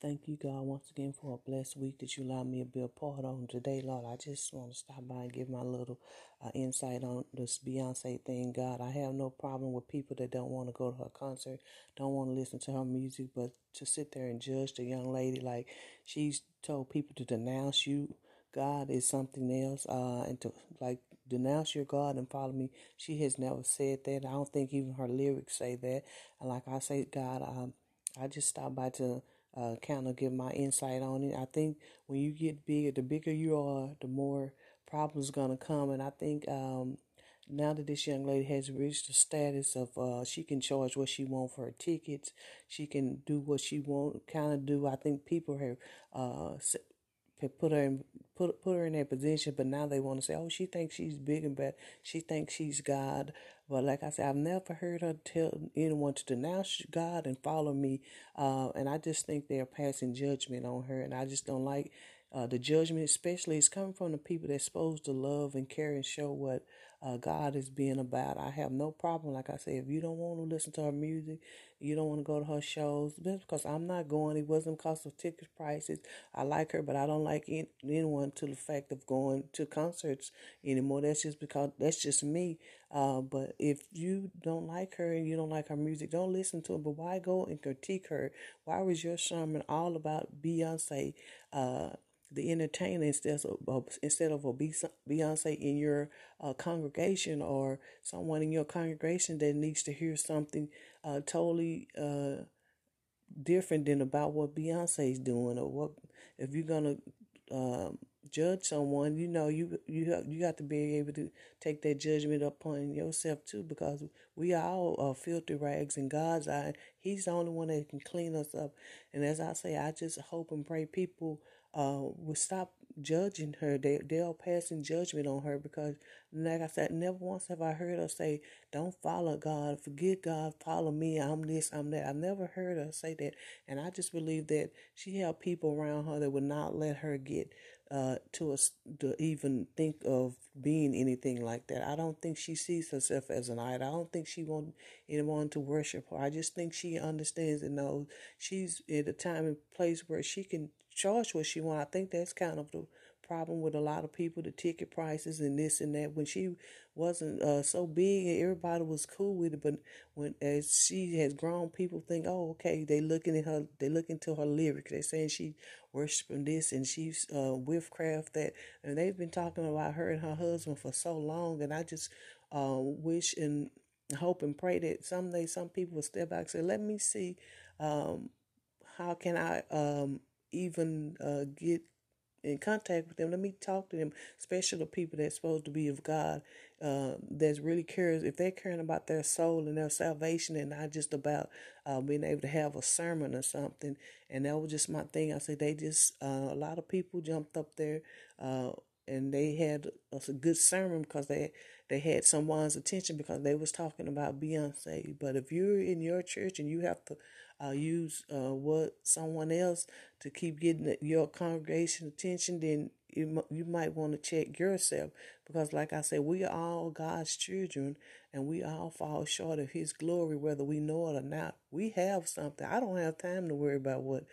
Thank you, God, once again for a blessed week that you allowed me to be a part on today, Lord. I just want to stop by and give my little uh, insight on this Beyonce thing, God. I have no problem with people that don't want to go to her concert, don't want to listen to her music, but to sit there and judge the young lady like she's told people to denounce you. God is something else, uh, and to like denounce your God and follow me. She has never said that. I don't think even her lyrics say that. And like I say, God, um, I just stopped by to uh, kind of give my insight on it. I think when you get bigger, the bigger you are, the more problems gonna come. And I think um, now that this young lady has reached the status of uh, she can charge what she want for her tickets, she can do what she want, kind of do. I think people have uh, put her in put put her in that position, but now they want to say, oh, she thinks she's big and bad. She thinks she's God. But like I said, I've never heard her tell anyone to denounce God and follow me. Uh, and I just think they're passing judgment on her, and I just don't like uh, the judgment, especially it's coming from the people that's supposed to love and care and show what uh, God is being about. I have no problem, like I said, if you don't want to listen to her music, you don't want to go to her shows, that's because I'm not going. It wasn't because of ticket prices. I like her, but I don't like anyone to the fact of going to concerts anymore. That's just because that's just me. Uh, but if you don't like her and you don't like her music, don't listen to her. But why go and critique her? Why was your sermon all about Beyonce? Uh, the entertainer instead of instead of a Beyonce in your uh, congregation or someone in your congregation that needs to hear something uh, totally uh, different than about what Beyonce is doing or what if you're gonna um, judge someone, you know you you have, you got to be able to take that judgment upon yourself too because we all are filthy rags in God's eye. He's the only one that can clean us up. And as I say, I just hope and pray people uh, will stop judging her. They they're passing judgment on her because, like I said, never once have I heard her say, "Don't follow God, forget God, follow me. I'm this, I'm that." I've never heard her say that, and I just believe that she had people around her that would not let her get uh, to us to even think of being anything like that. I don't think she sees herself as an idol. I don't think she wants anyone to worship her. I just think she understands and knows she's at a time and place where she can charge what she want. I think that's kind of the problem with a lot of people, the ticket prices and this and that. When she wasn't uh, so big and everybody was cool with it, but when as she has grown, people think, oh, okay, they looking at her, they looking to her lyrics. They saying she worshiping this and she's uh, craft that, and they've been talking about her and her husband for so long, and I just uh, wish and hope and pray that someday some people will step back and say, let me see. Um, how can I um, even uh, get in contact with them. Let me talk to them, especially the people that's supposed to be of God, uh, that's really cares if they're caring about their soul and their salvation, and not just about uh, being able to have a sermon or something. And that was just my thing. I said they just uh, a lot of people jumped up there, uh, and they had a good sermon because they they had someone's attention because they was talking about Beyonce. But if you're in your church and you have to uh, use uh, what someone else to keep getting your congregation attention, then you, you might want to check yourself because, like I said, we are all God's children and we all fall short of His glory, whether we know it or not. We have something. I don't have time to worry about what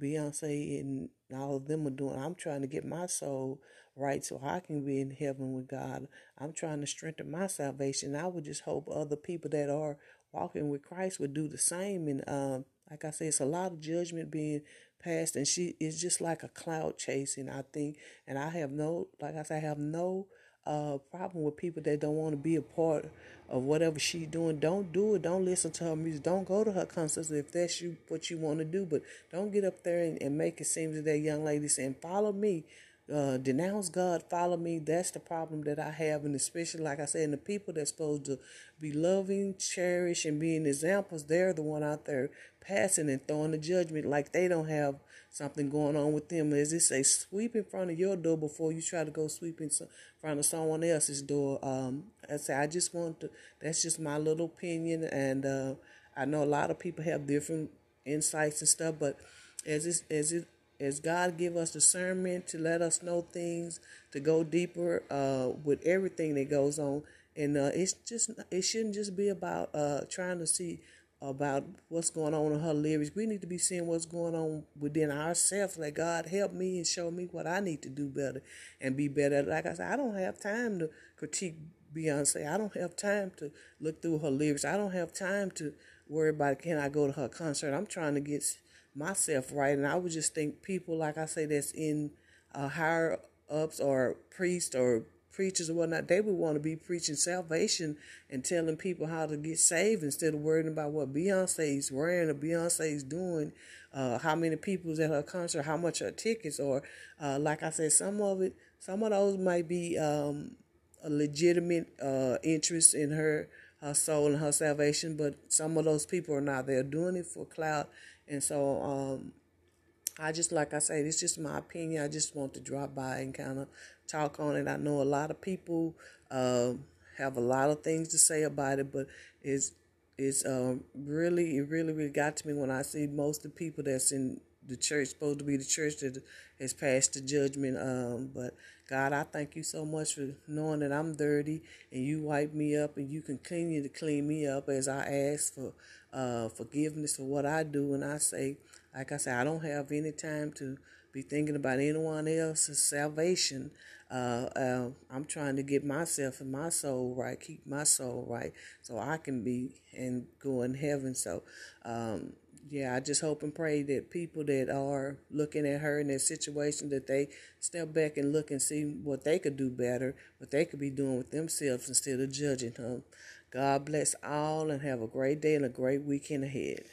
Beyonce and all of them are doing. I'm trying to get my soul right so I can be in heaven with God. I'm trying to strengthen my salvation. I would just hope other people that are walking with Christ would do the same. And um, like I say, it's a lot of judgment being passed, and she is just like a cloud chasing. I think, and I have no, like I say, I have no uh, problem with people that don't want to be a part of whatever she's doing. Don't do it. Don't listen to her music. Don't go to her concerts if that's you what you want to do. But don't get up there and, and make it seem that that young lady saying, "Follow me." Uh, denounce God, follow me. That's the problem that I have, and especially like I said, and the people that's supposed to be loving, cherish, and being examples, they're the one out there passing and throwing the judgment like they don't have something going on with them. As it say, sweep in front of your door before you try to go sweep in front of someone else's door. Um, I say I just want to. That's just my little opinion, and uh, I know a lot of people have different insights and stuff, but as it as it as God give us discernment to let us know things, to go deeper uh, with everything that goes on. And uh, it's just it shouldn't just be about uh, trying to see about what's going on in her lyrics. We need to be seeing what's going on within ourselves. Like God help me and show me what I need to do better and be better. Like I said, I don't have time to critique Beyonce. I don't have time to look through her lyrics. I don't have time to worry about can I go to her concert. I'm trying to get myself right, and I would just think people like I say that's in uh, higher ups or priests or preachers or whatnot, they would want to be preaching salvation and telling people how to get saved instead of worrying about what Beyonce's wearing or Beyonce's doing, uh, how many people's at her concert, how much her tickets, or uh, like I said, some of it, some of those might be um, a legitimate uh, interest in her, her soul and her salvation, but some of those people are not. They're doing it for clout, and so um, I just like I say, it's just my opinion. I just want to drop by and kind of talk on it. I know a lot of people uh, have a lot of things to say about it, but it's it's um, really it really really got to me when I see most of the people that's in the church supposed to be the church that has passed the judgment. Um, but God, I thank you so much for knowing that I'm dirty and you wipe me up and you continue to clean me up as I ask for uh, forgiveness for what I do and I say like I said, I don't have any time to be thinking about anyone else's salvation. Uh, uh, I'm trying to get myself and my soul right, keep my soul right, so I can be and go in heaven. So, um, yeah, I just hope and pray that people that are looking at her in that situation that they step back and look and see what they could do better, what they could be doing with themselves instead of judging them. God bless all and have a great day and a great weekend ahead.